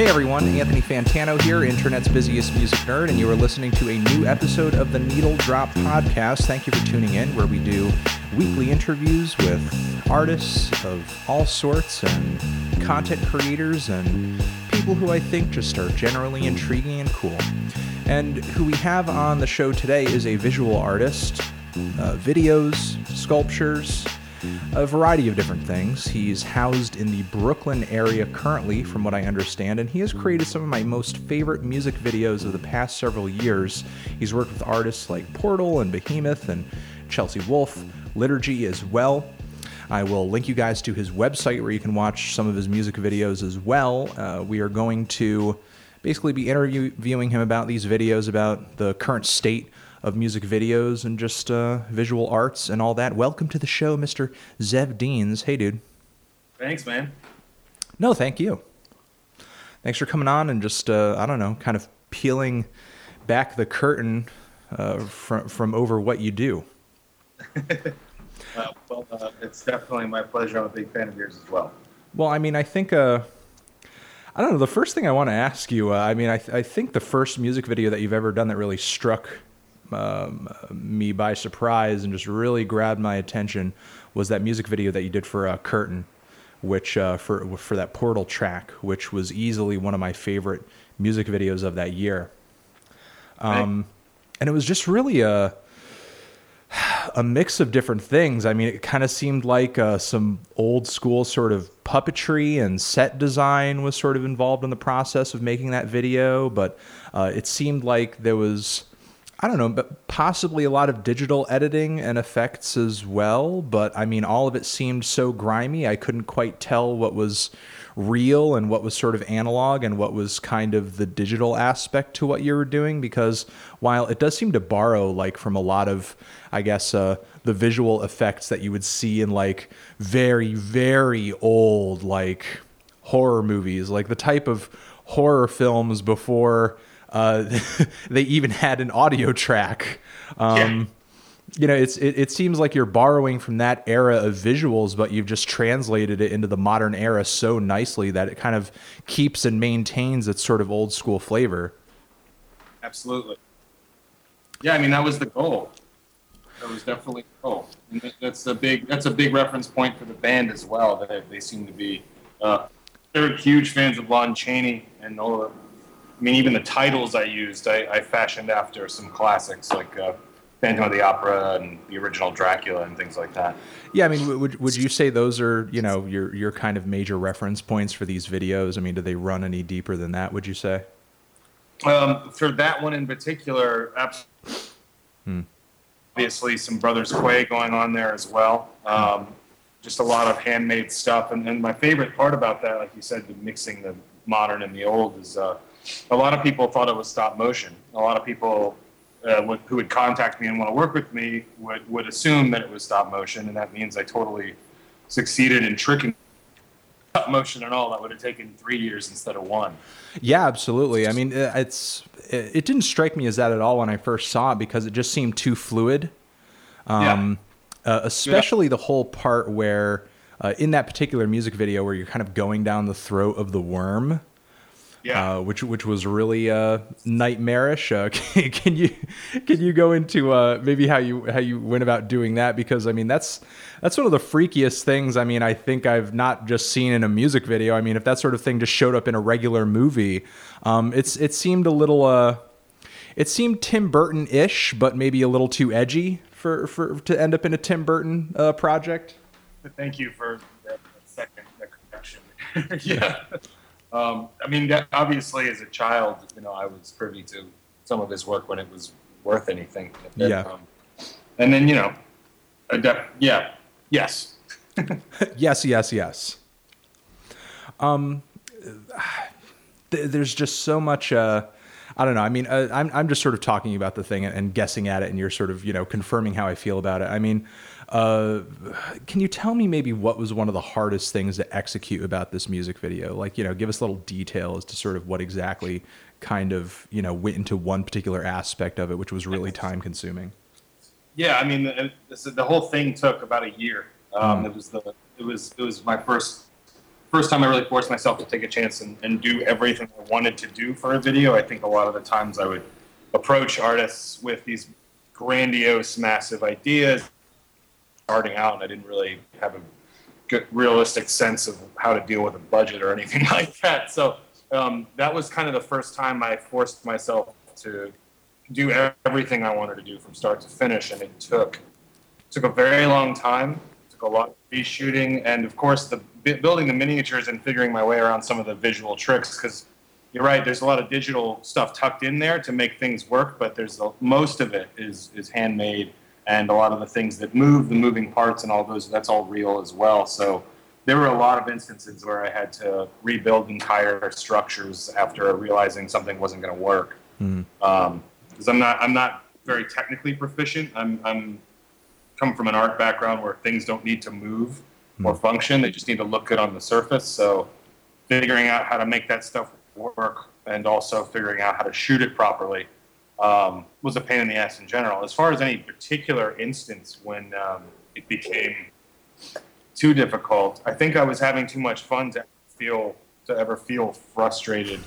Hey everyone, Anthony Fantano here, internet's busiest music nerd, and you are listening to a new episode of the Needle Drop Podcast. Thank you for tuning in, where we do weekly interviews with artists of all sorts and content creators and people who I think just are generally intriguing and cool. And who we have on the show today is a visual artist, uh, videos, sculptures, a variety of different things. He's housed in the Brooklyn area currently, from what I understand, and he has created some of my most favorite music videos of the past several years. He's worked with artists like Portal and Behemoth and Chelsea Wolfe, Liturgy as well. I will link you guys to his website where you can watch some of his music videos as well. Uh, we are going to basically be interviewing him about these videos, about the current state of music videos and just uh, visual arts and all that. Welcome to the show, Mr. Zev Deans. Hey, dude. Thanks, man. No, thank you. Thanks for coming on and just, uh, I don't know, kind of peeling back the curtain uh, from, from over what you do. Uh, well, uh, it's definitely my pleasure. I'm a big fan of yours as well. Well, I mean, I think uh, I don't know. The first thing I want to ask you, uh, I mean, I, th- I think the first music video that you've ever done that really struck um, me by surprise and just really grabbed my attention was that music video that you did for uh, Curtain, which uh, for for that Portal track, which was easily one of my favorite music videos of that year. Um, and it was just really a a mix of different things. I mean, it kind of seemed like uh, some old school sort of puppetry and set design was sort of involved in the process of making that video, but uh, it seemed like there was I don't know, but possibly a lot of digital editing and effects as well. But I mean, all of it seemed so grimy. I couldn't quite tell what was real and what was sort of analog and what was kind of the digital aspect to what you were doing. Because while it does seem to borrow, like, from a lot of, I guess, uh, the visual effects that you would see in like very, very old, like, horror movies, like the type of horror films before uh, they even had an audio track. Um, yeah. You know, it's it, it seems like you're borrowing from that era of visuals, but you've just translated it into the modern era so nicely that it kind of keeps and maintains its sort of old school flavor. Absolutely. Yeah, I mean that was the goal. That was definitely the goal. And that's a big that's a big reference point for the band as well. That they seem to be uh, they're huge fans of Lon Chaney and all of I mean, even the titles I used, I, I fashioned after some classics like uh, Phantom of the Opera and the original Dracula and things like that. Yeah, I mean, would would you say those are you know your your kind of major reference points for these videos? I mean, do they run any deeper than that? Would you say? Um, for that one in particular, absolutely. Hmm. Obviously, some Brothers Quay going on there as well. Um, just a lot of handmade stuff, and, and my favorite part about that, like you said, the mixing the modern and the old, is. Uh, a lot of people thought it was stop motion. A lot of people uh, would, who would contact me and want to work with me would, would assume that it was stop motion, and that means I totally succeeded in tricking stop motion and all. That would have taken three years instead of one. Yeah, absolutely. I mean, it's it didn't strike me as that at all when I first saw it because it just seemed too fluid. Um, yeah. uh, especially yeah. the whole part where uh, in that particular music video where you're kind of going down the throat of the worm yeah. Uh, which which was really uh, nightmarish. Uh, can, can, you can you go into uh, maybe how you how you went about doing that? Because I mean that's that's one of the freakiest things. I mean I think I've not just seen in a music video. I mean if that sort of thing just showed up in a regular movie, um, it's it seemed a little uh, it seemed Tim Burton ish, but maybe a little too edgy for for to end up in a Tim Burton uh, project. Thank you for that second correction. yeah. Um, I mean, that, obviously, as a child, you know, I was privy to some of his work when it was worth anything. yeah. Um, and then, you know, def- yeah, yes. yes, yes, yes. Um, th- there's just so much. Uh, I don't know. I mean, uh, I'm I'm just sort of talking about the thing and, and guessing at it, and you're sort of you know confirming how I feel about it. I mean, uh, can you tell me maybe what was one of the hardest things to execute about this music video? Like, you know, give us a little detail as to sort of what exactly kind of, you know, went into one particular aspect of it, which was really time consuming. Yeah, I mean, the, the whole thing took about a year. Um, mm. It was the it was it was my first first time I really forced myself to take a chance and, and do everything I wanted to do for a video. I think a lot of the times I would approach artists with these grandiose, massive ideas starting out, and I didn't really have a good, realistic sense of how to deal with a budget or anything like that. So um, that was kind of the first time I forced myself to do everything I wanted to do from start to finish, and it took took a very long time. Took a lot of reshooting, and of course, the building the miniatures and figuring my way around some of the visual tricks because you're right. There's a lot of digital stuff tucked in there to make things work, but there's a, most of it is is handmade, and a lot of the things that move, the moving parts, and all those that's all real as well. So there were a lot of instances where I had to rebuild entire structures after realizing something wasn't going to work. Because mm. um, I'm not I'm not very technically proficient. I'm I'm come from an art background where things don't need to move mm. or function; they just need to look good on the surface. So figuring out how to make that stuff work and also figuring out how to shoot it properly um, was a pain in the ass in general. As far as any particular instance when um, it became too difficult, I think I was having too much fun to feel to ever feel frustrated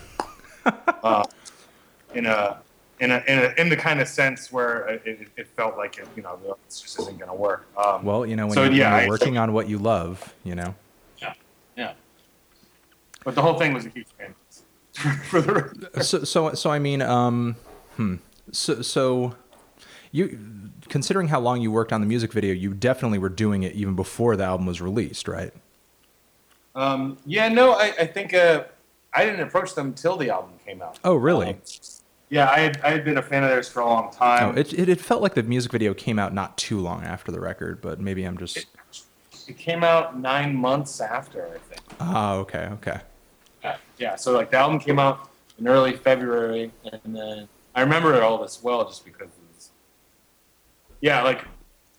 uh, in a in a, in, a, in the kind of sense where it, it felt like it, you know, this just isn't going to work. Um, well, you know, when, so, you're, yeah, when you're working I, on what you love, you know. Yeah, yeah. But the whole thing was a huge pain. for the so so so I mean um hmm. So so you considering how long you worked on the music video you definitely were doing it even before the album was released right? Um yeah no I I think uh I didn't approach them till the album came out. Oh really? Um, yeah I had I had been a fan of theirs for a long time. Oh, it, it it felt like the music video came out not too long after the record but maybe I'm just it, it came out nine months after I think. Ah okay okay. Yeah, so like the album came out in early February, and then I remember it all this well just because it was, yeah, like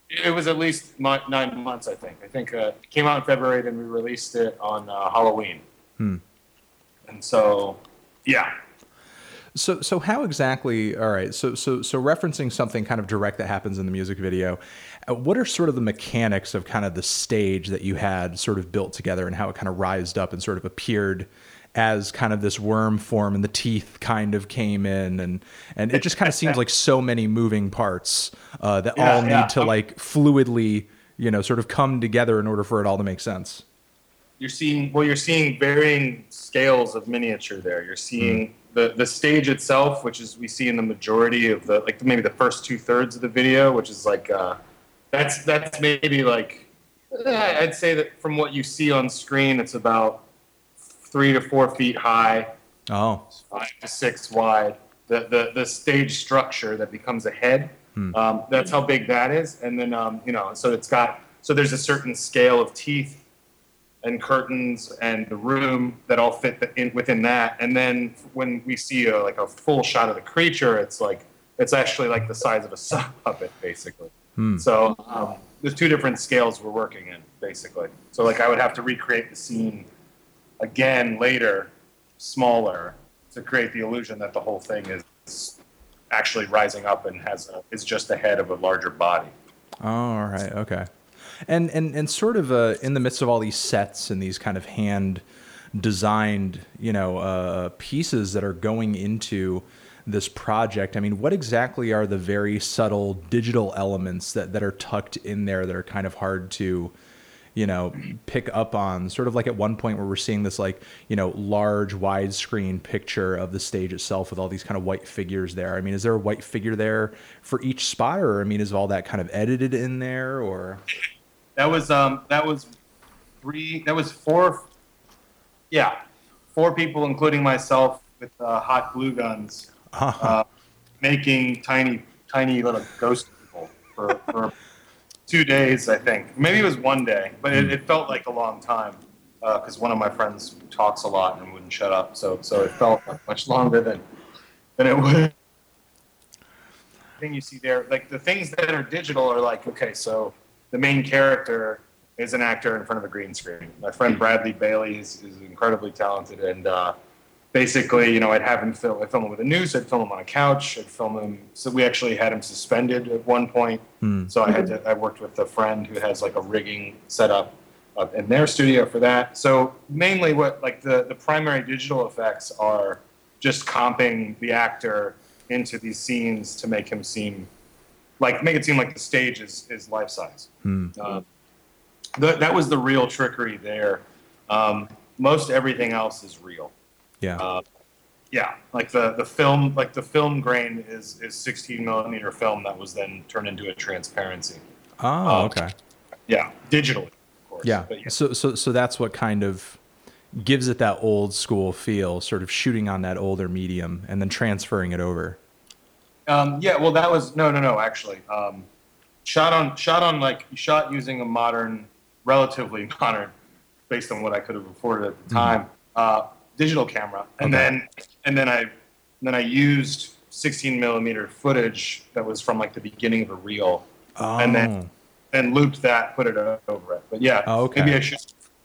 it was at least nine months, I think. I think uh, it came out in February, then we released it on uh, Halloween. Hmm. And so, yeah. So, so how exactly? All right. So, so, so referencing something kind of direct that happens in the music video. Uh, what are sort of the mechanics of kind of the stage that you had sort of built together, and how it kind of rised up and sort of appeared as kind of this worm form and the teeth kind of came in and and it just kind of seems like so many moving parts uh, that yeah, all need yeah. to like fluidly you know sort of come together in order for it all to make sense you're seeing well you're seeing varying scales of miniature there you're seeing mm. the the stage itself which is we see in the majority of the like maybe the first two thirds of the video which is like uh that's that's maybe like i'd say that from what you see on screen it's about three to four feet high. Oh. Five to six wide. The the, the stage structure that becomes a head. Hmm. Um, that's how big that is, and then um, you know, so it's got so there's a certain scale of teeth and curtains and the room that all fit the, in, within that. And then when we see a, like a full shot of the creature, it's like it's actually like the size of a sock puppet, basically. Hmm. So um, there's two different scales we're working in, basically. So like I would have to recreate the scene again later, smaller, to create the illusion that the whole thing is actually rising up and has a, is just the head of a larger body. Oh, all right, okay. And and and sort of uh, in the midst of all these sets and these kind of hand designed, you know, uh, pieces that are going into this project. I mean, what exactly are the very subtle digital elements that that are tucked in there that are kind of hard to you know, pick up on. Sort of like at one point where we're seeing this like, you know, large widescreen picture of the stage itself with all these kind of white figures there. I mean, is there a white figure there for each spot, or I mean, is all that kind of edited in there, or? That was um that was three that was four yeah four people including myself with uh, hot glue guns uh-huh. uh, making tiny tiny little ghost people for, for two days, I think. Maybe it was one day, but it, it felt like a long time because uh, one of my friends talks a lot and wouldn't shut up. So so it felt much longer than than it would. Thing you see there, like the things that are digital are like okay, so the main character is an actor in front of a green screen. My friend Bradley Bailey is, is incredibly talented and. Uh, basically, you know, I'd have him film, I'd film him with a noose, I'd film him on a couch, I'd film him. So we actually had him suspended at one point. Hmm. So I had to, I worked with a friend who has like a rigging set up uh, in their studio for that. So mainly, what like the the primary digital effects are just comping the actor into these scenes to make him seem like make it seem like the stage is is life size. Hmm. Uh, th- that was the real trickery there. Um, most everything else is real. Yeah. Uh, yeah, like the the film, like the film grain is is 16 millimeter film that was then turned into a transparency. oh, uh, okay. Yeah, digitally, of course. Yeah. Yeah. So so so that's what kind of gives it that old school feel, sort of shooting on that older medium and then transferring it over. Um, yeah, well, that was no, no, no. Actually, um, shot on shot on like shot using a modern, relatively modern, based on what I could have afforded at the time, uh, digital camera, and Okay. then and then I then I used 16 millimeter footage that was from like the beginning of a reel, Oh. and then then looped that, put it over it. But yeah, Oh, okay. maybe I should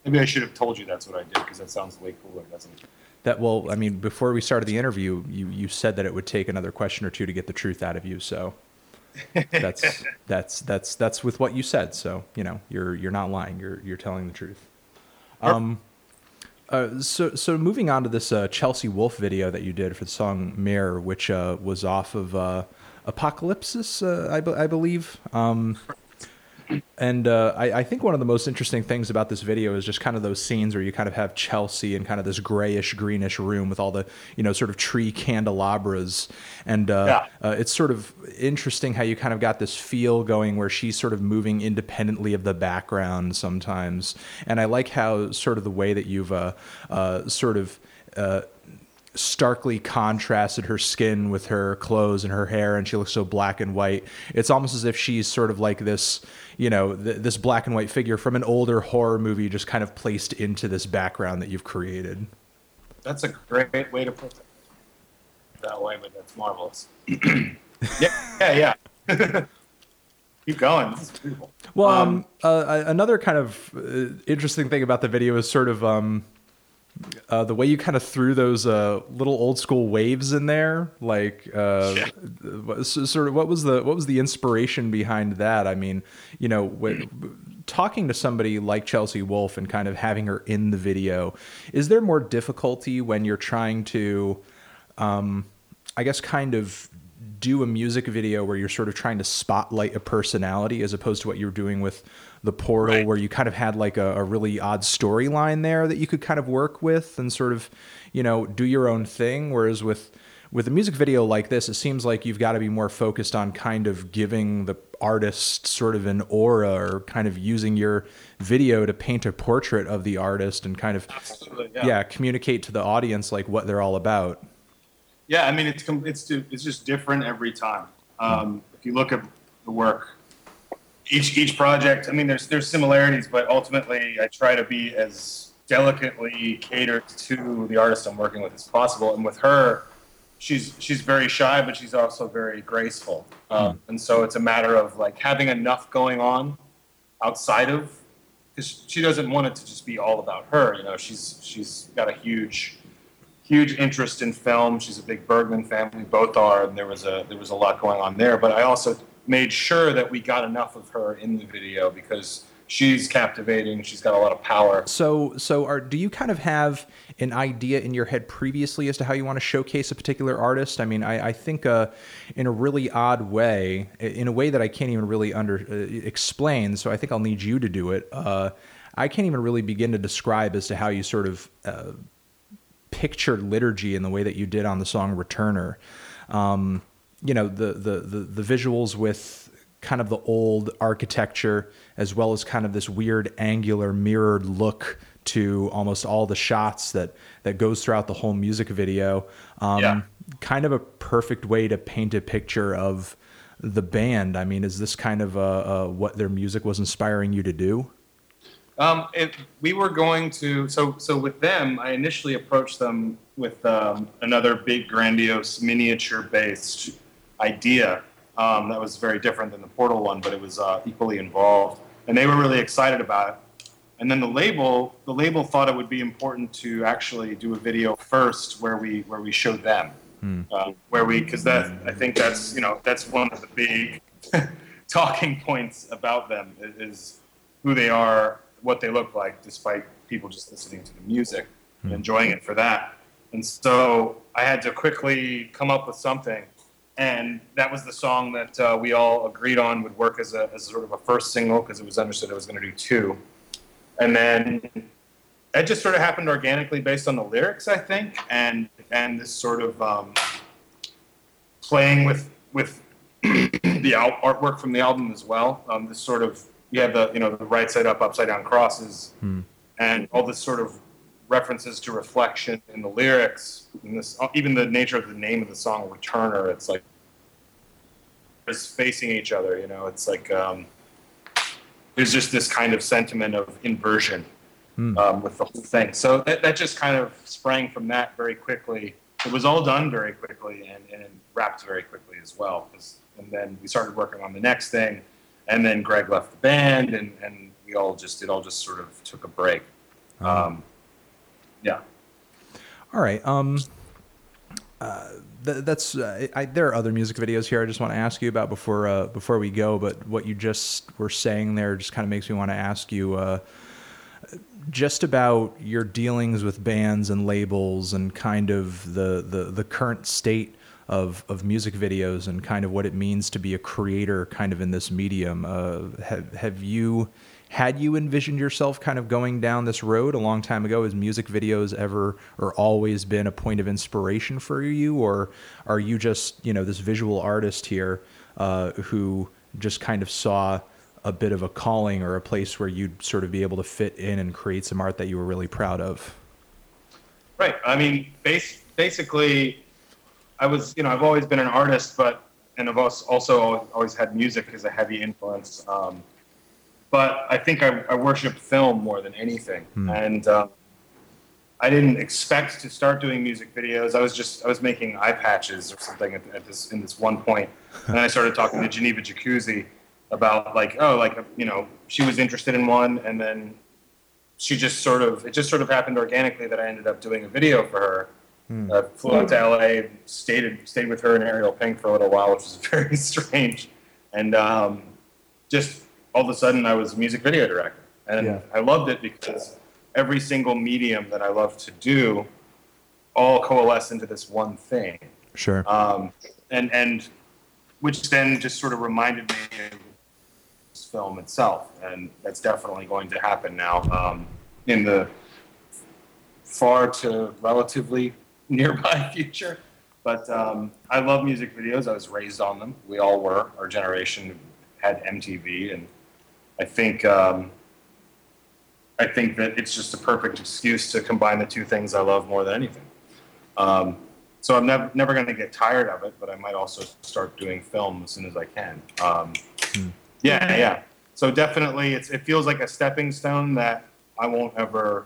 maybe I should have told you that's what I did because that sounds way cooler, doesn't it? that well, I mean, before we started the interview, you you said that it would take another question or two to get the truth out of you. So that's that's that's that's with what you said. So you know, you're you're not lying. You're you're telling the truth. Um, uh, so so moving on to this uh, Chelsea Wolfe video that you did for the song Mirror, which uh, was off of uh, Apokalypsis, uh, I, be- I believe. Um, and uh, I, I think one of the most interesting things about this video is just kind of those scenes where you kind of have Chelsea in kind of this grayish greenish room with all the you know sort of tree candelabras, and uh, uh, it's sort of interesting how you kind of got this feel going where she's sort of moving independently of the background sometimes, and I like how sort of the way that you've uh, uh, sort of. Uh, starkly contrasted her skin with her clothes and her hair and she looks so black and white it's almost as if she's sort of like this you know th- this black and white figure from an older horror movie just kind of placed into this background that you've created That's a great way to put it that way, but that's marvelous. yeah, yeah, yeah. Keep going. Well um, Um, uh, another kind of uh, interesting thing about the video is sort of um uh, the way you kind of threw those uh, little old school waves in there, like uh, Yeah. sort of what was the what was the inspiration behind that? I mean, you know, when, talking to somebody like Chelsea Wolfe and kind of having her in the video, is there more difficulty when you're trying to, um, I guess, kind of do a music video where you're sort of trying to spotlight a personality as opposed to what you're doing with the portal Right. where you kind of had like a, a really odd storyline there that you could kind of work with and sort of you know do your own thing whereas with with a music video like this it seems like you've got to be more focused on kind of giving the artist sort of an aura or kind of using your video to paint a portrait of the artist and kind of Absolutely. yeah, communicate to the audience like what they're all about Yeah, I mean it's it's it's just different every time. Um, if you look at the work, each each project, I mean there's there's similarities, but ultimately I try to be as delicately catered to the artist I'm working with as possible. And with her, she's she's very shy, but she's also very graceful. Um, and so it's a matter of like having enough going on outside of because she doesn't want it to just be all about her. You know, she's she's got a huge huge interest in film. She's a big Bergman fan. We both are, and there was a there was a lot going on there. But I also made sure that we got enough of her in the video because she's captivating. She's got a lot of power. So, so are do you kind of have an idea in your head previously as to how you want to showcase a particular artist? I mean, I, I think uh, in a really odd way, in a way that I can't even really under uh, explain. So I think I'll need you to do it. Uh, I can't even really begin to describe as to how you sort of pictured liturgy in the way that you did on the song Returner. Um, you know, the, the, the, the visuals with kind of the old architecture as well as kind of this weird angular mirrored look to almost all the shots that, that goes throughout the whole music video. Um, Yeah. Kind of a perfect way to paint a picture of the band. I mean, is this kind of uh, what their music was inspiring you to do? Um, it, we were going to so so with them. I initially approached them with um, another big, grandiose, miniature-based idea um, that was very different than the Portal one, but it was uh, equally involved, and they were really excited about it. And then the label, the label thought it would be important to actually do a video first, where we where we showed them, uh, where we because that I think that's you know that's one of the big talking points about them is who they are what they look like, despite people just listening to the music and enjoying it for that. And so I had to quickly come up with something, and that was the song that uh, we all agreed on would work as a as sort of a first single because it was understood I was going to do two, and then it just sort of happened organically based on the lyrics, I think, and and this sort of um, playing with with the artwork from the album as well. Um, this sort of you have the you know the right side up, upside down crosses, and all this sort of references to reflection in the lyrics. And this even the nature of the name of the song, Returner. It's like is facing each other. You know, it's like um, there's just this kind of sentiment of inversion um, with the whole thing. So that, that just kind of sprang from that very quickly. It was all done very quickly and, and wrapped very quickly as well. And then we started working on the next thing, and then Greg left the band, and, and we all just it all just sort of took a break. Um, yeah. All right. Um, uh, th- that's uh, I, there are other music videos here. I just want to ask you about before uh, before we go. But what you just were saying there just kind of makes me want to ask you uh, just about your dealings with bands and labels and kind of the the, the current state of, of music videos and kind of what it means to be a creator kind of in this medium. Uh, have have you had you envisioned yourself kind of going down this road a long time ago? Has music videos ever or always been a point of inspiration for you, or are you just you know this visual artist here uh, who just kind of saw a bit of a calling or a place where you'd sort of be able to fit in and create some art that you were really proud of? Right. I mean, base, basically, I was, you know, I've always been an artist, but, and I've also, also always had music as a heavy influence. Um, but I think I, I worship film more than anything. And uh, I didn't expect to start doing music videos. I was just, I was making eye patches or something at, at this, in this one. And I started talking to Geneva Jacuzzi about like, oh, like, you know, she was interested in one and then she just sort of it just sort of happened organically that I ended up doing a video for her. Uh, flew out to LA, stayed stayed with her and Ariel Pink for a little while, which was very strange, and um, just all of a sudden I was a music video director, and Yeah. I loved it because every single medium that I love to do all coalesce into this one thing. Sure. um, and and which then just sort of reminded me of this film itself, and that's definitely going to happen now. Um, in the far to relatively nearby future. But um, I love music videos. I was raised on them. We all were. Our generation had MTV, and I think um, I think that it's just a perfect excuse to combine the two things I love more than anything. Um, so I'm never never going to get tired of it, but I might also start doing film as soon as I can. Um, Yeah, yeah. So definitely, it's it feels like a stepping stone that I won't ever,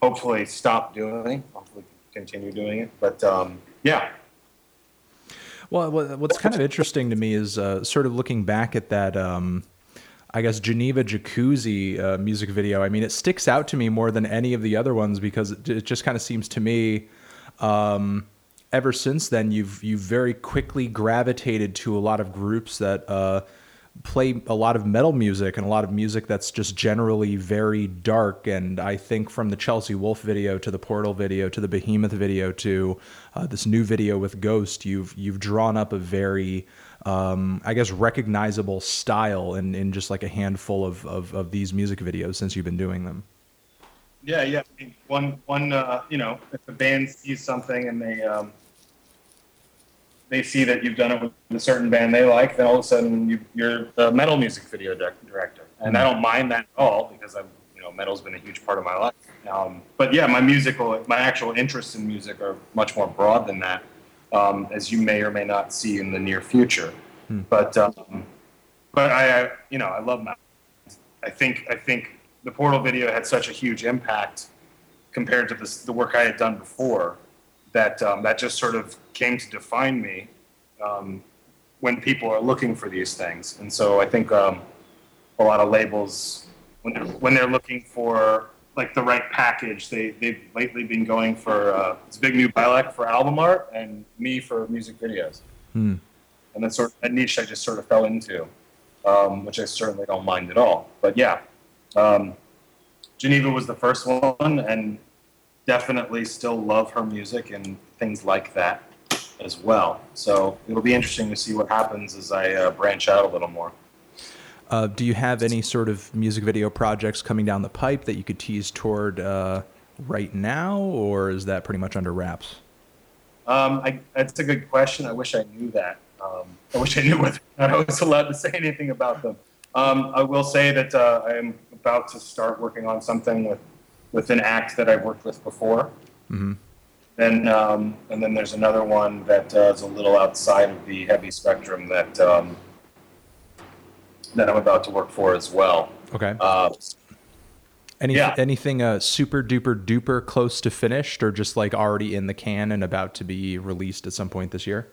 hopefully, stop doing. Hopefully, continue doing it. But um, yeah, Well, what's kind of interesting to me is uh, sort of looking back at that, um, I guess, Geneva Jacuzzi uh, music video. I mean, it sticks out to me more than any of the other ones because it, just kind of seems to me. Um, ever since then, you've you've very quickly gravitated to a lot of groups that uh, play a lot of metal music and a lot of music that's just generally very dark. And I think from the Chelsea Wolfe video to the Portal video to the Behemoth video to uh, this new video with Ghost, you've you've drawn up a very um, I guess recognizable style in, in just like a handful of, of, of these music videos since you've been doing them. yeah, yeah. One one uh, you know, if a band sees something and they um, they see that you've done it with a certain band they like, then all of a sudden you, you're the metal music video director, and I don't mind that at all because I'm you know metal's been a huge part of my life. Um, but yeah, my musical, my actual interests in music are much more broad than that, um, as you may or may not see in the near future. But um, but I, I you know I love metal. I think I think the Portal video had such a huge impact compared to this, the work I had done before that um, that just sort of came to define me um, when people are looking for these things. And so I think um, a lot of labels when they're, when they're looking for like the right package, they they've lately been going for uh, it's Zbigniew Bielak for album art and me for music videos. Hmm. And that sort of a niche I just sort of fell into, um, which I certainly don't mind at all. But yeah, um, Geneva was the first one, and definitely still love her music and things like that as well. So it'll be interesting to see what happens as I uh, branch out a little more. Uh, do you have any sort of music video projects coming down the pipe that you could tease toward uh, right now, or is that pretty much under wraps? Um, I, that's a good question. I wish I knew that. Um, I wish I knew whether I was allowed to say anything about them. Um, I will say that uh, I am about to start working on something with, with an act that I've worked with before. Mm-hmm. Then, um, and then there's another one that uh, is a little outside of the heavy spectrum that um, that I'm about to work for as well. Okay. Uh, Any, yeah. Anything uh, super duper duper close to finished, or just like already in the can and about to be released at some point this year?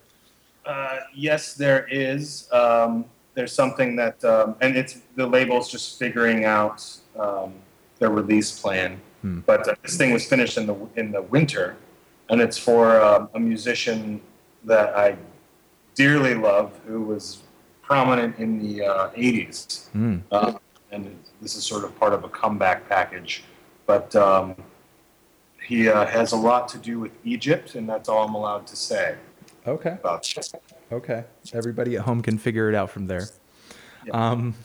Uh, yes, there is. Um, there's something that, um, and it's the label's just figuring out um, their release plan. Hmm. But uh, this thing was finished in the in the winter, and it's for um, a musician that I dearly love, who was prominent in the uh, '80s, Hmm. uh, and this is sort of part of a comeback package. But um, he uh, has a lot to do with Egypt, and that's all I'm allowed to say Okay. about. Okay. Everybody at home can figure it out from there. Yeah. Um,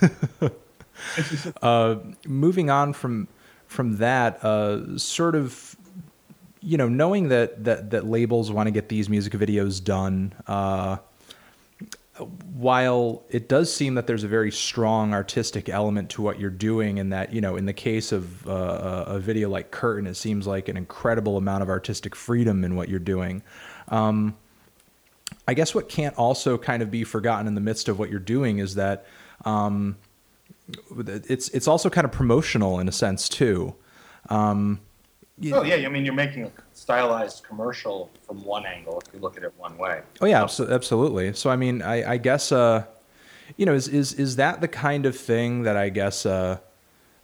uh, moving on from from that, uh, sort of, you know, knowing that that that labels want to get these music videos done. Uh, while it does seem that there's a very strong artistic element to what you're doing, and that you know, in the case of uh, a video like Curtain, it seems like an incredible amount of artistic freedom in what you're doing. Um, I guess what can't also kind of be forgotten in the midst of what you're doing is that um, it's it's also kind of promotional in a sense too. Um, Oh yeah, I mean you're making a stylized commercial from one angle if you look at it one way. Oh yeah, abso- absolutely. So I mean, I, I guess uh, you know, is is is that the kind of thing that I guess uh,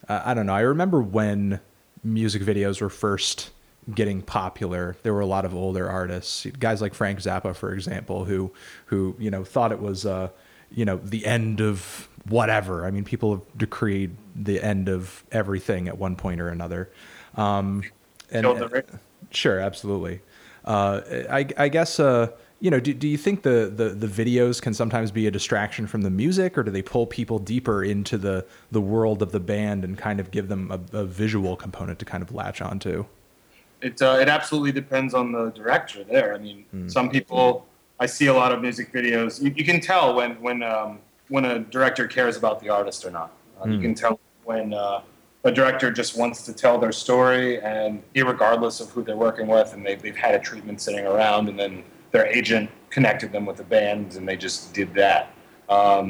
I I don't know. I remember when music videos were first getting popular. There were a lot of older artists, guys like Frank Zappa, for example, who who you know thought it was uh, you know the end of whatever. I mean, people have decreed the end of everything at one point or another. Um, and, rich. Sure, absolutely. Uh, I, I guess uh, you know. Do, do you think the, the the videos can sometimes be a distraction from the music, or do they pull people deeper into the the world of the band and kind of give them a, a visual component to kind of latch onto? It uh, it absolutely depends on the director there. I mean, some people I see a lot of music videos. You, you can tell when when um, when a director cares about the artist or not. Uh, You can tell when uh, a director just wants to tell their story, and regardless of who they're working with, and they've they've had a treatment sitting around, and then their agent connected them with the band, and they just did that. Um,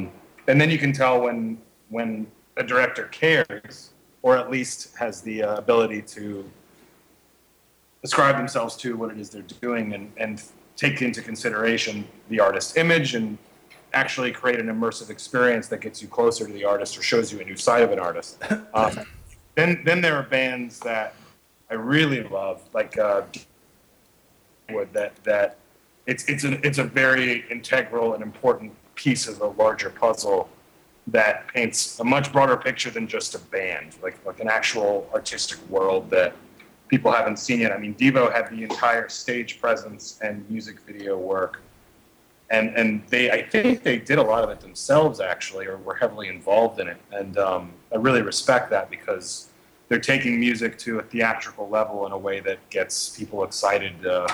and then you can tell when when a director cares, or at least has the uh, ability to ascribe themselves to what it is they're doing and, and take into consideration the artist's image and actually create an immersive experience that gets you closer to the artist or shows you a new side of an artist. Um, then, then there are bands that I really love, like uh, Wood, that that it's it's a it's a very integral and important piece of the larger puzzle that paints a much broader picture than just a band, like like an actual artistic world that people haven't seen yet. I mean, Devo had the entire stage presence and music video work, and and they I think they did a lot of it themselves actually, or were heavily involved in it. And um, I really respect that because they're taking music to a theatrical level in a way that gets people excited. Uh,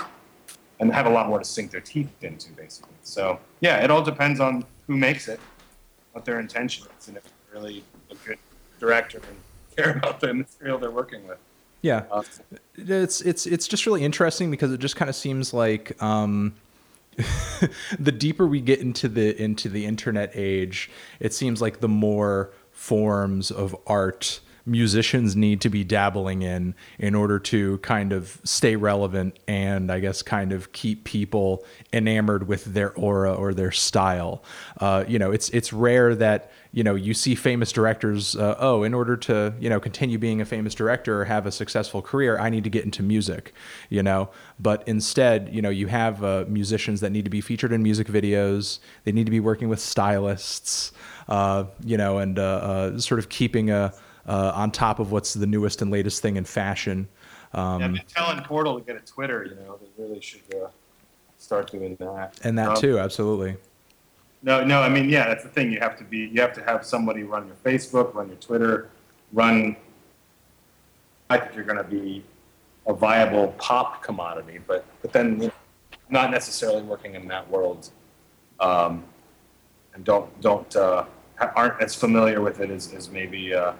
and have a lot more to sink their teeth into, basically. So, yeah, it all depends on who makes it, what their intention is, and if they're really a good director and care about the material they're working with. Yeah, Uh, it's it's it's just really interesting because it just kind of seems like um, the deeper we get into the into the internet age, it seems like the more forms of art musicians need to be dabbling in in order to kind of stay relevant and I guess kind of keep people enamored with their aura or their style. Uh, you know, it's it's rare that you know you see famous directors. Uh, oh, in order to you know continue being a famous director or have a successful career, I need to get into music. You know, but instead, you know, you have uh, musicians that need to be featured in music videos. They need to be working with stylists. Uh, you know, and uh, uh, sort of keeping a uh, on top of what's the newest and latest thing in fashion. Um, yeah, I've been telling Portal to get a Twitter. You know, they really should uh, start doing that. And that Um, too, absolutely. No, no. I mean, yeah, that's the thing. You have to be. You have to have somebody run your Facebook, run your Twitter, run. I think you're going to be a viable pop commodity, but but then you know, not necessarily working in that world, um, and don't don't uh, aren't as familiar with it as, as maybe uh,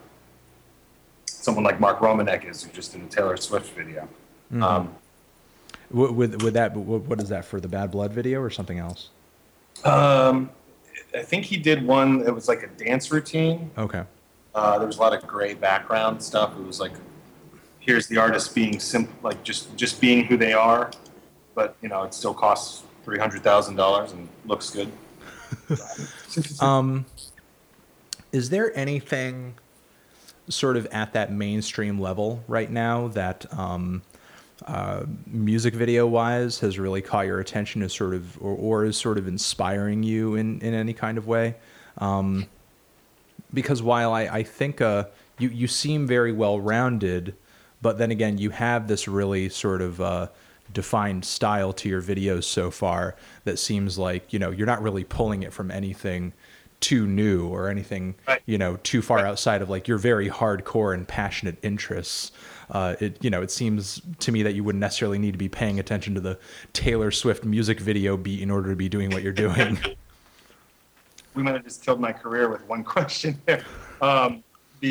someone like Mark Romanek is, who just did a Taylor Swift video. Mm-hmm. Um, would, would that, what what is that for the Bad Blood video or something else? um, I think he did one. It was like a dance routine. Okay. Uh, there was a lot of gray background stuff. It was like, here's the artist being simple, like just just being who they are, but you know it still costs three hundred thousand dollars and looks good. Um, is there anything sort of at that mainstream level right now that um, uh, music video wise has really caught your attention as sort of or, or is sort of inspiring you in, in any kind of way? Um, because while I, I think uh, you, you seem very well rounded, but then again, you have this really sort of uh, defined style to your videos so far that seems like, you know, you're not really pulling it from anything too new or anything, Right. you know, too far outside of like your very hardcore and passionate interests. Uh, it, you know, it seems to me that you wouldn't necessarily need to be paying attention to the Taylor Swift music video beat in order to be doing what you're doing. We might have just killed my career with one question there, um,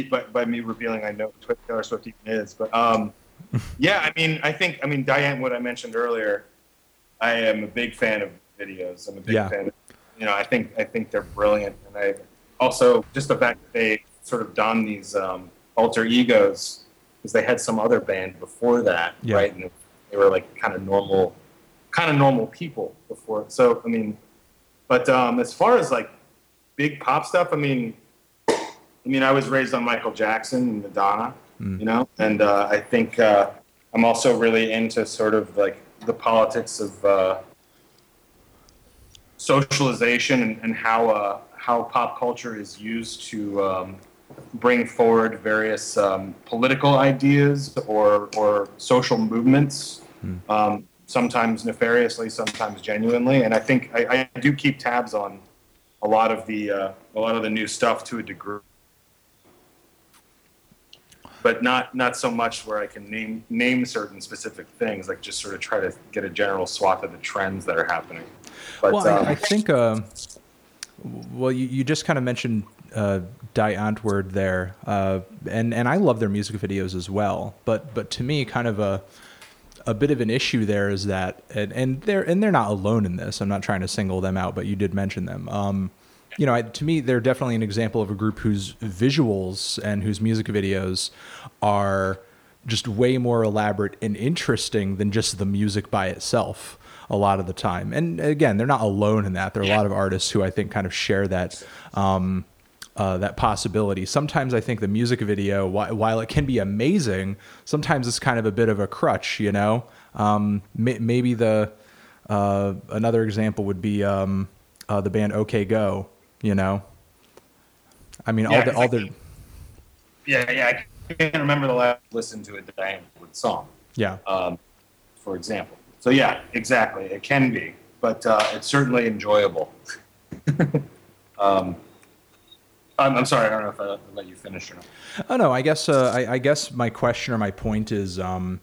by, by me revealing I know what Taylor Swift even is. But um, yeah, I mean, I think I mean Die Antwoord I mentioned earlier. I am a big fan of videos. I'm a big Yeah. fan. Of, you know, I think I think they're brilliant, and I also just the fact that they sort of don these um, alter egos because they had some other band before that, Yeah. right? And they were like kind of normal, kind of normal people before. So I mean, but um, as far as like big pop stuff, I mean, I mean, I was raised on Michael Jackson and Madonna, you know, and uh, I think uh, I'm also really into sort of like the politics of uh, socialization and, and how uh, how pop culture is used to um, bring forward various um, political ideas or or social movements. Um, sometimes nefariously, sometimes genuinely, and I think I, I do keep tabs on a lot of the uh, a lot of the new stuff to a degree, but not not so much where I can name name certain specific things. Like just sort of try to get a general swath of the trends that are happening. But well, um, I, I think. Uh, well, you, you just kind of mentioned uh, Die Antwoord there, uh, and and I love their music videos as well. But but to me, kind of a a bit of an issue there is that, and, and they're and they're not alone in this. I'm not trying to single them out, but you did mention them. Um, you know, I, to me, they're definitely an example of a group whose visuals and whose music videos are just way more elaborate and interesting than just the music by itself a lot of the time. And again, they're not alone in that. There are a lot of artists who I think kind of share that um, uh, that possibility. Sometimes I think the music video, whi- while it can be amazing, sometimes it's kind of a bit of a crutch. You know, um, may- maybe the uh, another example would be um, uh, the band OK Go. You know, I mean, all the all their yeah, yeah, I can't remember the last listen to a Die Antwoord song. yeah. um, for example. So yeah, exactly. It can be, but uh, it's certainly enjoyable. um, I'm, I'm sorry. I don't know if I let- you finish or not. Oh no, I guess uh, I, I guess my question or my point is, um,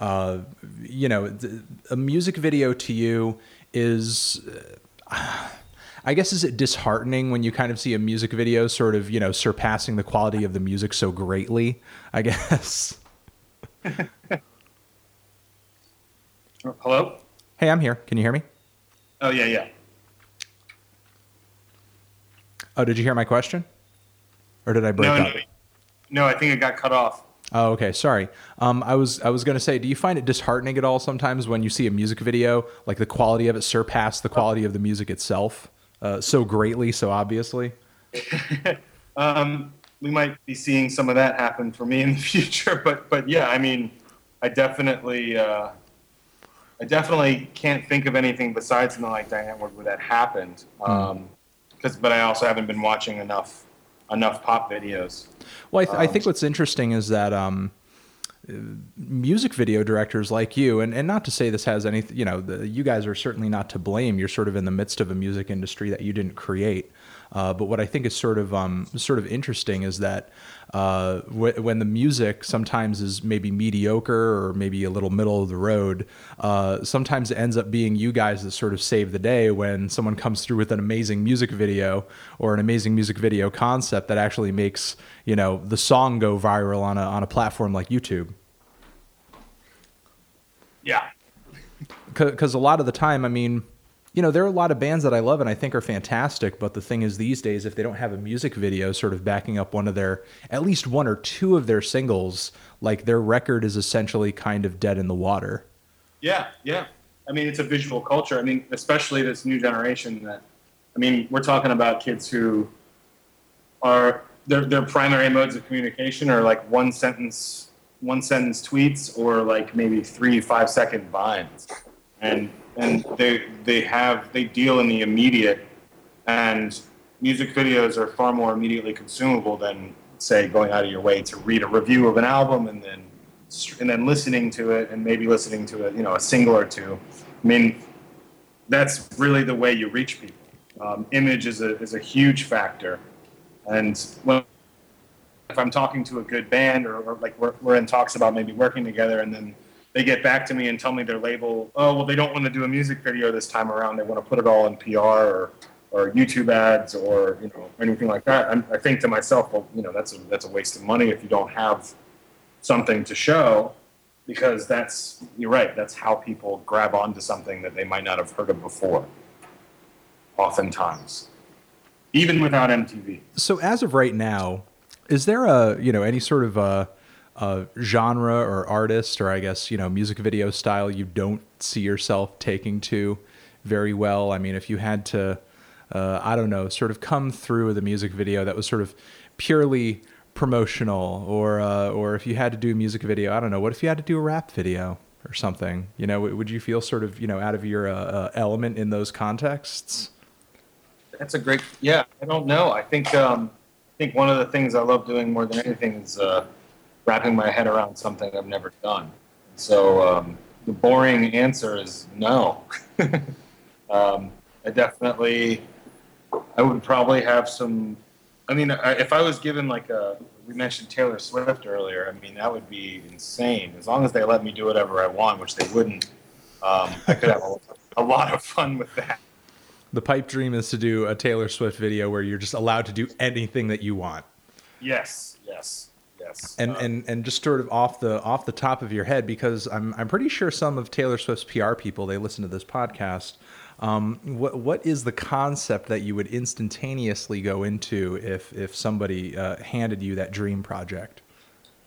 uh, you know, th- a music video to you is, uh, I guess, is it disheartening when you kind of see a music video sort of, you know, surpassing the quality of the music so greatly? I guess. Hello. Hey, I'm here. Can you hear me? Oh yeah, yeah. Oh, did you hear my question? Or did I break No, up? no, no. I think it got cut off. Oh, okay. Sorry. Um, I was I was gonna say, do you find it disheartening at all sometimes when you see a music video, like the quality of it surpass the quality of the music itself uh, so greatly, so obviously? Um, we might be seeing some of that happen for me in the future, but but yeah, I mean, I definitely uh, I definitely can't think of anything besides something like Die Antwoord where that happened. Um, because but I also haven't been watching enough enough pop videos. Well, I, th- I think what's interesting is that um, music video directors like you, and, and not to say this has anything, you know, the, you guys are certainly not to blame. You're sort of in the midst of a music industry that you didn't create. Uh, but what I think is sort of um, sort of interesting is that uh, w- when the music sometimes is maybe mediocre or maybe a little middle of the road, uh, sometimes it ends up being you guys that sort of save the day when someone comes through with an amazing music video or an amazing music video concept that actually makes you know the song go viral on a on a platform like YouTube. Yeah. Because a lot of the time, I mean you know, there are a lot of bands that I love and I think are fantastic, but the thing is these days if they don't have a music video sort of backing up one of their at least one or two of their singles, like their record is essentially kind of dead in the water. Yeah, yeah. I mean, it's a visual culture. I mean, especially this new generation that I mean, we're talking about kids who are their their primary modes of communication are like one sentence one sentence tweets or like maybe three five second vines. And and they they have they deal in the immediate, and music videos are far more immediately consumable than say going out of your way to read a review of an album and then and then listening to it and maybe listening to it you know a single or two. I mean, that's really the way you reach people. Um, image is a is a huge factor, and when if I'm talking to a good band or, or like we're, we're in talks about maybe working together and then they get back to me and tell me their label, oh well, they don't want to do a music video this time around. They want to put it all in PR or or YouTube ads or you know anything like that. I'm, i think to myself, well, you know, that's a that's a waste of money if you don't have something to show, because that's you're right. That's how people grab onto something that they might not have heard of before. Oftentimes, even without MTV. So as of right now, is there a you know any sort of a uh, genre or artist or I guess you know music video style you don't see yourself taking to very well. I mean, if you had to, uh, I don't know, sort of come through with a music video that was sort of purely promotional, or uh, or if you had to do a music video, I don't know, what if you had to do a rap video or something? You know, would you feel sort of you know out of your uh, uh, element in those contexts? That's a great. Yeah, I don't know. I think um, I think one of the things I love doing more than anything is uh, wrapping my head around something I've never done. So um, the boring answer is no. um, I definitely, I would probably have some. I mean, if I was given like a, we mentioned Taylor Swift earlier. I mean, that would be insane. As long as they let me do whatever I want, which they wouldn't, um, I could have a, a lot of fun with that. The pipe dream is to do a Taylor Swift video where you're just allowed to do anything that you want. Yes, yes. Yes. And uh, and and just sort of off the off the top of your head, because I'm I'm pretty sure some of Taylor Swift's PR people they listen to this podcast. Um, what what is the concept that you would instantaneously go into if if somebody uh, handed you that dream project?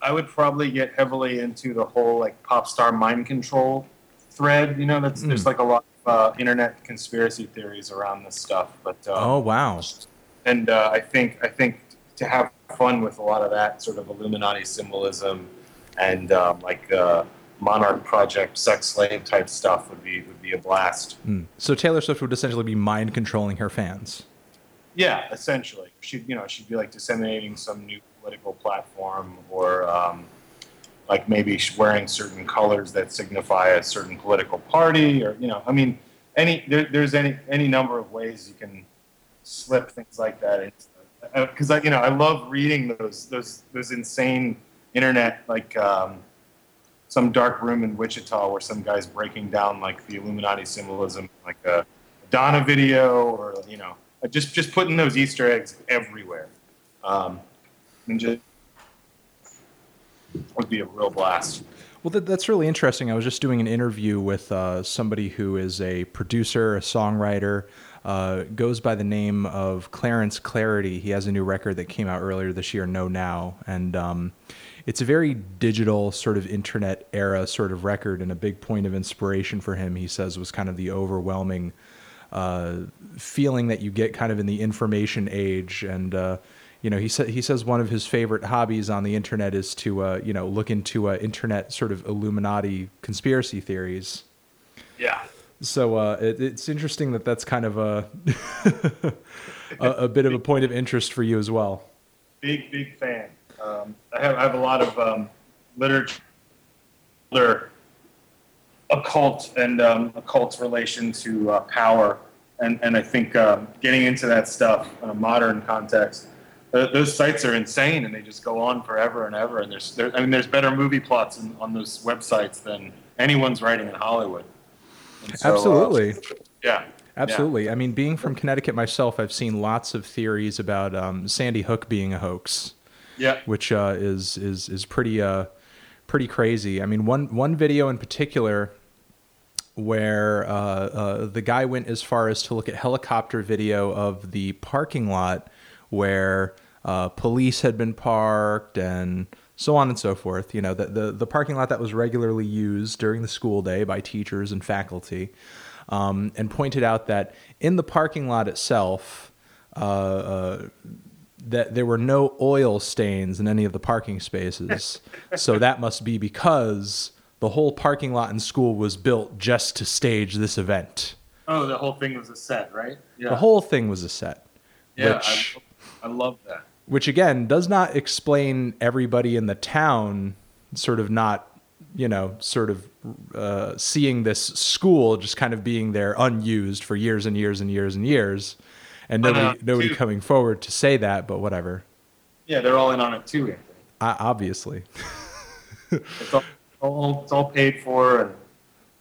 I would probably get heavily into the whole like pop star mind control thread. You know, that's mm. there's like a lot of uh, internet conspiracy theories around this stuff. But um, oh wow! And uh, I think I think to have fun with a lot of that sort of Illuminati symbolism and um, like uh, Monarch Project, sex slave type stuff would be would be a blast. Mm. So Taylor Swift would essentially be mind controlling her fans. Yeah, essentially, she'd you know she'd be like disseminating some new political platform or. Um, like maybe wearing certain colors that signify a certain political party, or you know, I mean, any there, there's any any number of ways you can slip things like that into because uh, I, you know, I love reading those those those insane internet like um, some dark room in Wichita where some guy's breaking down like the Illuminati symbolism, like a Donna video, or you know, just just putting those Easter eggs everywhere, um, and just would be a real blast. Well, that, that's really interesting. I was just doing an interview with uh, somebody who is a producer, a songwriter, uh, goes by the name of Clarence Clarity. He has a new record that came out earlier this year, No Now, and um, it's a very digital sort of internet era sort of record, and a big point of inspiration for him, he says, was kind of the overwhelming uh, feeling that you get kind of in the information age, and uh, you know, he said he says one of his favorite hobbies on the internet is to uh, you know look into uh, internet sort of Illuminati conspiracy theories. Yeah. So uh, it, it's interesting that that's kind of a, a, a bit of a point of interest for you as well. big big fan. Um, I have I have a lot of um, literature, occult and um, occult relation to uh, power, and and I think um, getting into that stuff in a modern context. Those sites are insane, and they just go on forever and ever. And there's, there, I mean, there's better movie plots in, on those websites than anyone's writing in Hollywood. So, uh, Absolutely. yeah. Absolutely. I mean, being from Connecticut myself, I've seen lots of theories about um, Sandy Hook being a hoax, Yeah. which uh, is is is pretty uh, pretty crazy. I mean, one one video in particular where uh, uh, the guy went as far as to look at helicopter video of the parking lot where uh, police had been parked and so on and so forth. You know, the, the, the parking lot that was regularly used during the school day by teachers and faculty, um, and pointed out that in the parking lot itself, uh, uh, that there were no oil stains in any of the parking spaces. so that must be because the whole parking lot in school was built just to stage this event. Oh, the whole thing was a set, right? Yeah. The whole thing was a set. yeah. which- I, I love that. Which again does not explain everybody in the town sort of not you know sort of uh, seeing this school just kind of being there unused for years and years and years and years. And nobody uh, nobody too- coming forward to say that but whatever. Yeah, they're all in on it too. I, obviously. It's all, all it's all paid for, and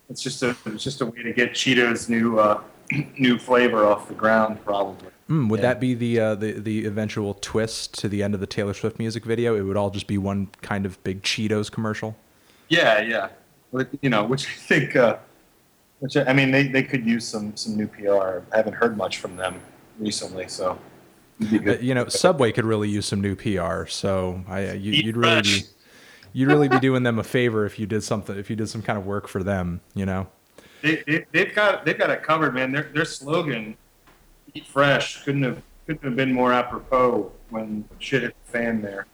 it's just a it's just a way to get Cheetos new uh, new flavor off the ground, probably. mm, would Yeah. that be the, uh, the the eventual twist to the end of the Taylor Swift music video it would all just be one kind of big Cheetos commercial Yeah, yeah. But, you know, which I think, uh, which I I mean, they, they could use some some new PR. I haven't heard much from them recently, so. it'd Uh, you know, Subway could really use some new PR. So I, uh, you, you'd really be, you'd really be doing them a favor if you did something, if you did some kind of work for them. You know, They, they, they've got they've got it covered, man. Their their slogan, "Eat fresh," couldn't have couldn't have been more apropos when shit hit the fan there.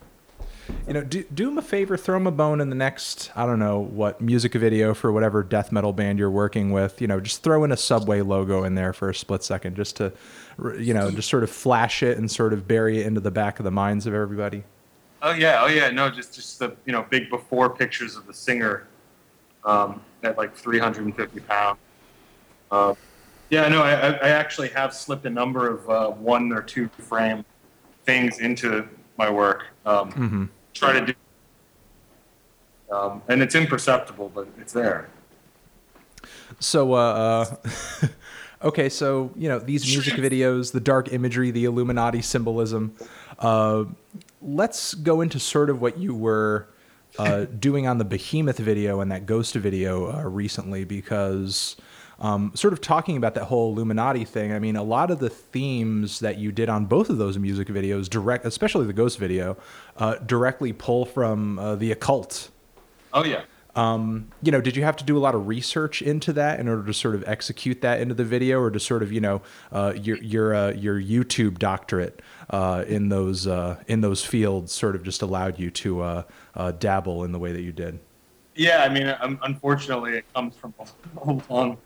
you know, do, do them a favor, throw them a bone in the next, I don't know what music video for whatever death metal band you're working with. You know, just throw in a Subway logo in there for a split second, just to, you know, just sort of flash it and sort of bury it into the back of the minds of everybody. Oh yeah, oh yeah. No, just just the you know big before pictures of the singer um, at like 350 pounds. Uh, yeah, no, I, I I actually have slipped a number of uh, one or two frame things into my work. Um, hmm Try to do, um, and it's imperceptible, but it's there. So, uh, uh, okay, so you know these music videos, the dark imagery, the Illuminati symbolism. Uh, let's go into sort of what you were uh, doing on the Behemoth video and that Ghost video uh, recently, because um, sort of talking about that whole Illuminati thing. I mean, a lot of the themes that you did on both of those music videos, direct, especially the Ghost video, uh, directly pull from uh, the occult. Oh yeah. Um, you know, did you have to do a lot of research into that in order to sort of execute that into the video, or to sort of, you know, uh, your your uh, your YouTube doctorate uh, in those uh, in those fields sort of just allowed you to uh, uh, dabble in the way that you did? Yeah, I mean, unfortunately, it comes from a long,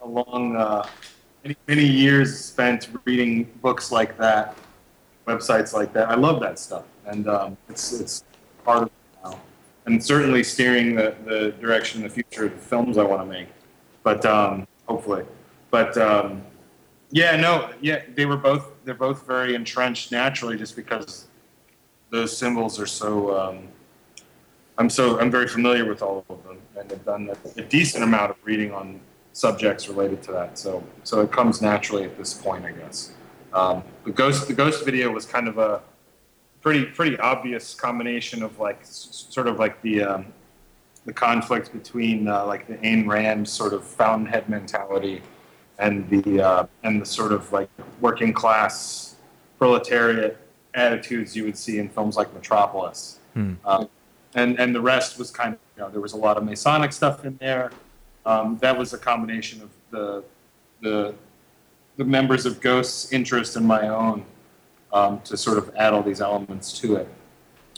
a long, many, many years spent reading books like that, websites like that. I love that stuff, and um, it's it's part of and certainly steering the, the direction the future of the films I want to make. But um, hopefully, but um, yeah, no, yeah, they were both they're both very entrenched naturally, just because those symbols are so. Um, I'm so I'm very familiar with all of them, and have done a, a decent amount of reading on subjects related to that. So so it comes naturally at this point, I guess. Um, the ghost the ghost video was kind of a pretty pretty obvious combination of like sort of like the um, the conflict between uh, like the Ayn Rand sort of fountainhead mentality and the uh, and the sort of like working class proletariat attitudes you would see in films like Metropolis. Hmm. Um, and and the rest was kind of you know there was a lot of Masonic stuff in there. Um, that was a combination of the the the members of Ghost's interest and my own um, to sort of add all these elements to it.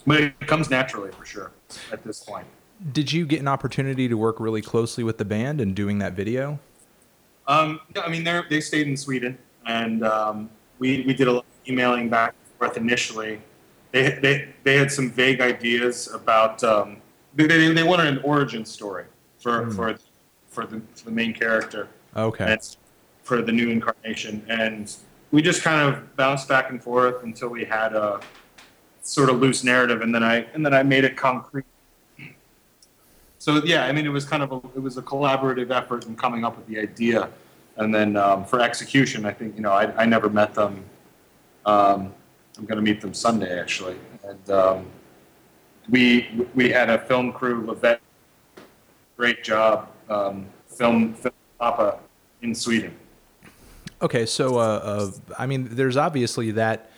But it comes naturally for sure at this point. Did you get an opportunity to work really closely with the band in doing that video? Um, no, I mean, they they stayed in Sweden, and um, we we did a lot of emailing back and forth initially, they, they, they had some vague ideas about um, they, they, wanted an origin story for for for the, for the main character Okay. and for the new incarnation and we just kind of bounced back and forth until we had a sort of loose narrative and then i and then i made it concrete. So yeah i mean it was kind of a it was a collaborative effort in coming up with the idea. And then um, for execution i think you know i, I never met them um, i'm going to meet them sunday actually. And um, we we had a film crew Levette, great job um, film, film papa in sweden Okay, so uh, uh, I mean, there's obviously that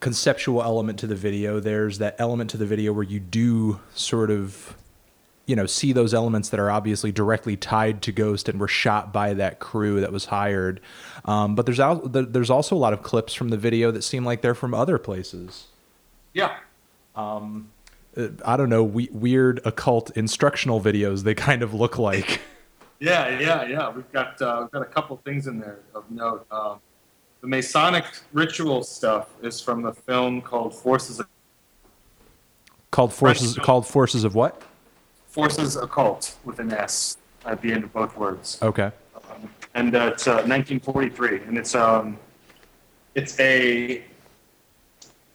conceptual element to the video. There's that element to the video where you do sort of, you know, see those elements that are obviously directly tied to Ghost and were shot by that crew that was hired. Um, but there's al- there's also a lot of clips from the video that seem like they're from other places. yeah Uh, I don't know, we- weird occult instructional videos. They kind of look like. Yeah, yeah, yeah. We've got uh, we've got a couple things in there of note. Um, the Masonic ritual stuff is from the film called Forces Occultes forces. Called forces of what? Forces Occult with an S at the end of both words. Okay. Um, and uh, it's uh, 1943, and it's um, it's a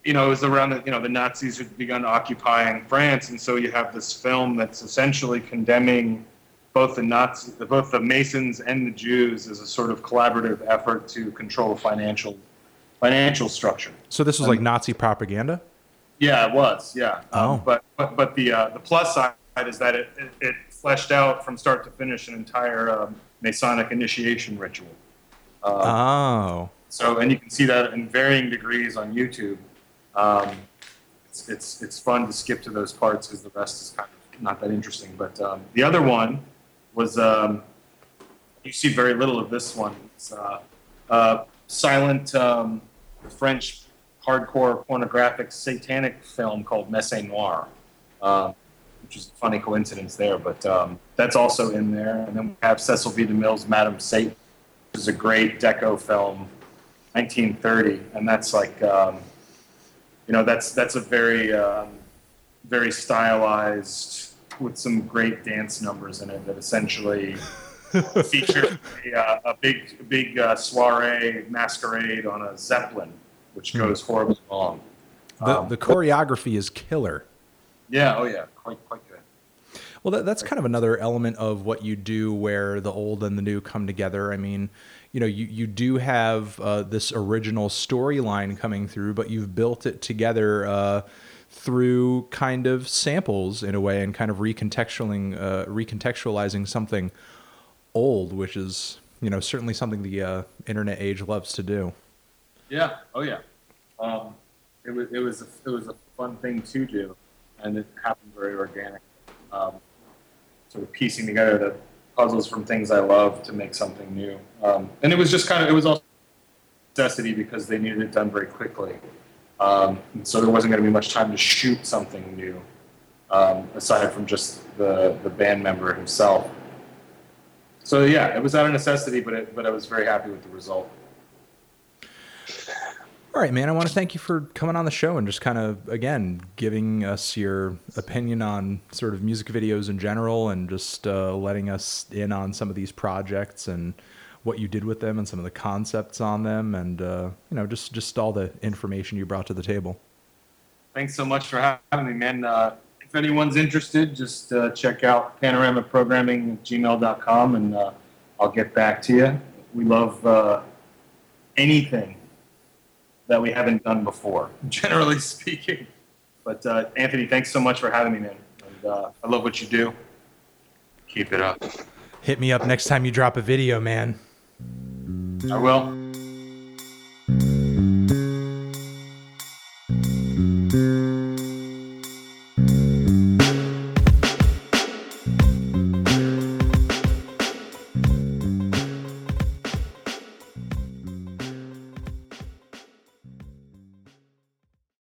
you know it was around the you know the Nazis had begun occupying France, and so you have this film that's essentially condemning both the Nazis, both the Masons and the Jews as a sort of collaborative effort to control financial financial structure. So this was like Nazi propaganda. Yeah, it was. Yeah. Oh. Um, but but but the uh, the plus side is that it, it, it fleshed out from start to finish an entire um, Masonic initiation ritual. Um, Oh. so and you can see that in varying degrees on YouTube. Um, it's, it's it's fun to skip to those parts because the rest is kind of not that interesting. But um, the other one was um, you see very little of this one. It's uh, uh, silent um, French hardcore pornographic satanic film called Messe Noir, um, which is a funny coincidence there. But um, that's also in there. And then we have Cecil B. DeMille's Madame Satan, which is a great deco film, 1930, and that's like, um, you know, that's that's a very um, very stylized with some great dance numbers in it that essentially feature a, uh, a big big uh, soiree masquerade on a zeppelin, which goes horribly wrong. The, Um, the choreography is killer. Yeah, oh yeah, quite quite good. Well, that, that's kind of another element of what you do where the old and the new come together. I mean, you know, you, you do have uh, this original storyline coming through, but you've built it together uh, through kind of samples in a way and kind of recontextualizing, uh, recontextualizing something old, which is, you know, certainly something the uh, internet age loves to do. Yeah, oh yeah. Um, it was it was a, it was a fun thing to do, and it happened very organic. Um, sort of piecing together the puzzles from things I love to make something new, um, and it was just kind of it was also necessity because they needed it done very quickly. Um, so there wasn't going to be much time to shoot something new, um, aside from just the the band member himself. So yeah, it was out of necessity, but it, but I was very happy with the result. All right, man. I want to thank you for coming on the show and just kind of, again, giving us your opinion on sort of music videos in general and just uh, letting us in on some of these projects and what you did with them and some of the concepts on them and, uh, you know, just, just all the information you brought to the table. Thanks so much for having me, man. Uh, if anyone's interested, just uh, check out panoramaprogramming at gmail.com and uh, I'll get back to you. We love uh, anything that we haven't done before, generally speaking. But uh, Anthony, thanks so much for having me, man. And uh, I love what you do. Keep it up. Hit me up next time you drop a video, man. I will.